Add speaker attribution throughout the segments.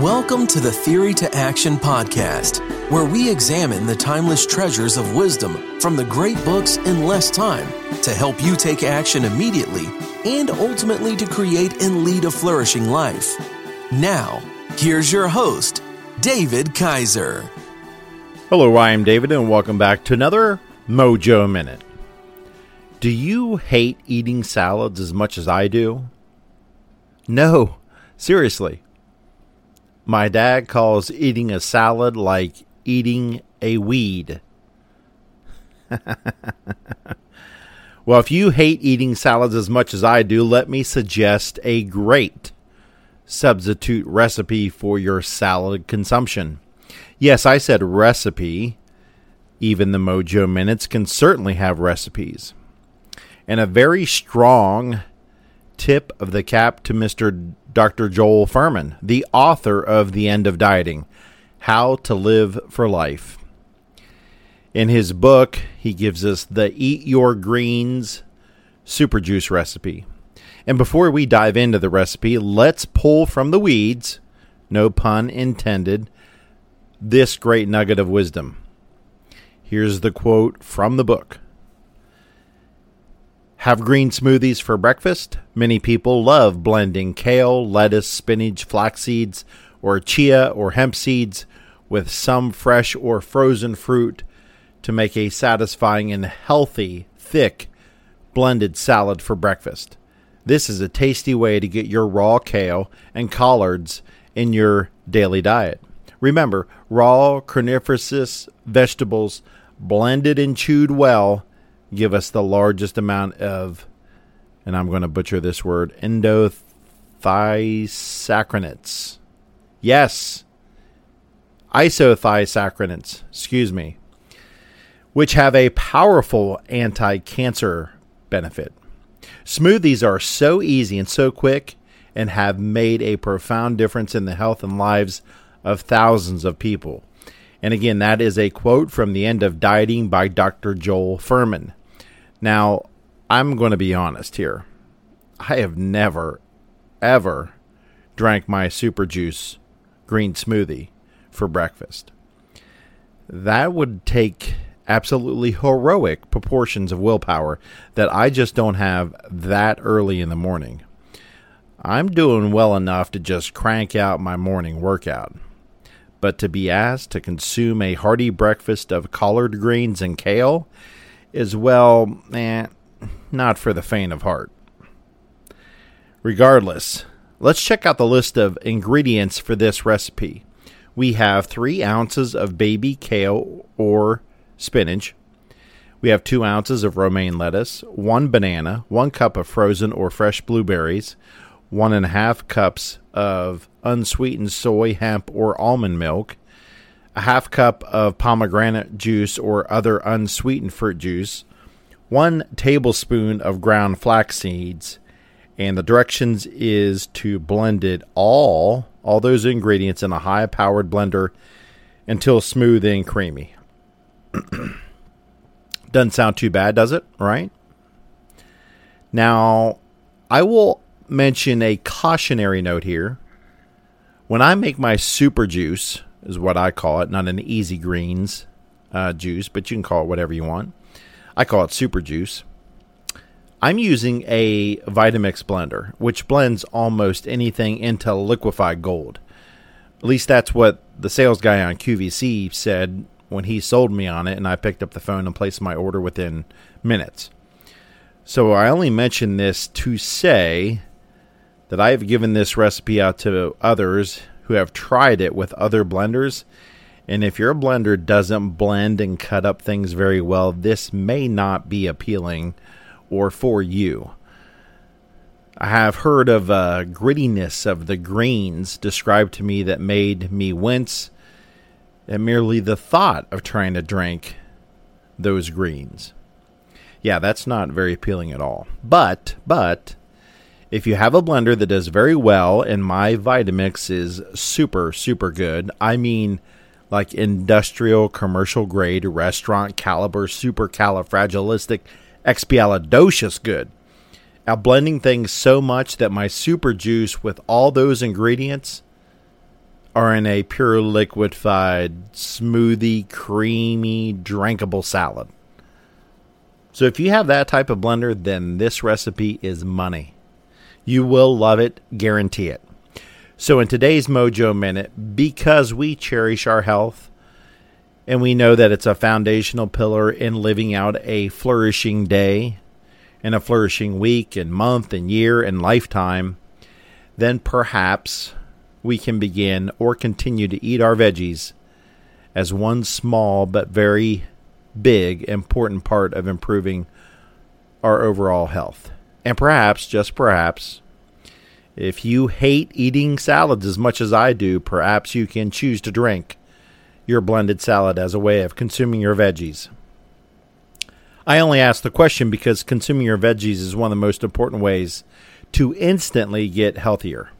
Speaker 1: Welcome to the Theory to Action podcast, where we examine the timeless treasures of wisdom from the great books in less time to help you take action immediately and ultimately to create and lead a flourishing life. Now, here's your host, David Kaiser.
Speaker 2: Hello, I am David, and welcome back to another Mojo Minute. Do you hate eating salads as much as I do? No, seriously. My dad calls eating a salad like eating a weed. well, if you hate eating salads as much as I do, let me suggest a great substitute recipe for your salad consumption. Yes, I said recipe. Even the Mojo Minutes can certainly have recipes. And a very strong tip of the cap to Mr. Dr. Joel Fuhrman, the author of The End of Dieting How to Live for Life. In his book, he gives us the Eat Your Greens super juice recipe. And before we dive into the recipe, let's pull from the weeds, no pun intended, this great nugget of wisdom. Here's the quote from the book have green smoothies for breakfast? Many people love blending kale, lettuce, spinach, flax seeds, or chia or hemp seeds with some fresh or frozen fruit to make a satisfying and healthy, thick, blended salad for breakfast. This is a tasty way to get your raw kale and collards in your daily diet. Remember, raw cruciferous vegetables blended and chewed well give us the largest amount of, and I'm going to butcher this word, endothiosaccharides. Yes, isothiosaccharides, excuse me, which have a powerful anti cancer benefit. Smoothies are so easy and so quick and have made a profound difference in the health and lives of thousands of people. And again, that is a quote from The End of Dieting by Dr. Joel Fuhrman. Now, I'm going to be honest here. I have never, ever drank my super juice green smoothie for breakfast. That would take absolutely heroic proportions of willpower that I just don't have that early in the morning. I'm doing well enough to just crank out my morning workout. But to be asked to consume a hearty breakfast of collard greens and kale is, well, eh, not for the faint of heart. Regardless, let's check out the list of ingredients for this recipe. We have three ounces of baby kale or spinach. We have two ounces of romaine lettuce, one banana, one cup of frozen or fresh blueberries, one and a half cups of unsweetened soy, hemp, or almond milk, a half cup of pomegranate juice or other unsweetened fruit juice, one tablespoon of ground flax seeds, and the directions is to blend it all, all those ingredients in a high powered blender until smooth and creamy. Doesn't sound too bad, does it? Right? Now, I will mention a cautionary note here. When I make my super juice, is what I call it, not an easy greens uh, juice, but you can call it whatever you want. I call it super juice. I'm using a Vitamix blender, which blends almost anything into liquefied gold. At least that's what the sales guy on QVC said when he sold me on it, and I picked up the phone and placed my order within minutes. So I only mention this to say that I have given this recipe out to others who have tried it with other blenders. And if your blender doesn't blend and cut up things very well, this may not be appealing or for you. I have heard of uh, grittiness of the greens described to me that made me wince at merely the thought of trying to drink those greens. Yeah, that's not very appealing at all. But, but, if you have a blender that does very well, and my Vitamix is super, super good, I mean like industrial, commercial grade, restaurant caliber, super califragilistic, expialidocious good. At blending things so much that my super juice with all those ingredients, are in a pure liquefied, smoothie, creamy, drinkable salad. So if you have that type of blender, then this recipe is money. You will love it, guarantee it. So in today's Mojo Minute, because we cherish our health and we know that it's a foundational pillar in living out a flourishing day and a flourishing week and month and year and lifetime, then perhaps we can begin or continue to eat our veggies as one small but very big, important part of improving our overall health. And perhaps, just perhaps, if you hate eating salads as much as I do, perhaps you can choose to drink your blended salad as a way of consuming your veggies. I only ask the question because consuming your veggies is one of the most important ways to instantly get healthier.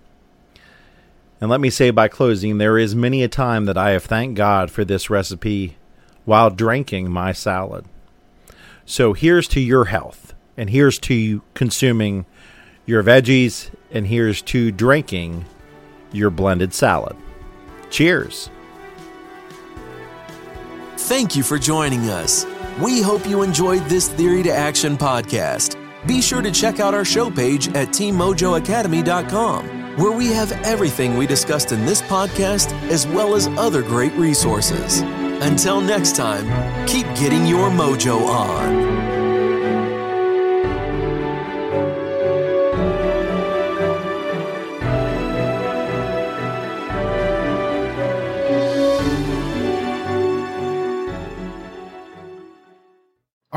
Speaker 2: And let me say by closing, there is many a time that I have thanked God for this recipe while drinking my salad. So here's to your health, and here's to consuming your veggies, and here's to drinking your blended salad. Cheers.
Speaker 1: Thank you for joining us. We hope you enjoyed this Theory to Action podcast. Be sure to check out our show page at teammojoacademy.com where we have everything we discussed in this podcast as well as other great resources. Until next time, keep getting your mojo on.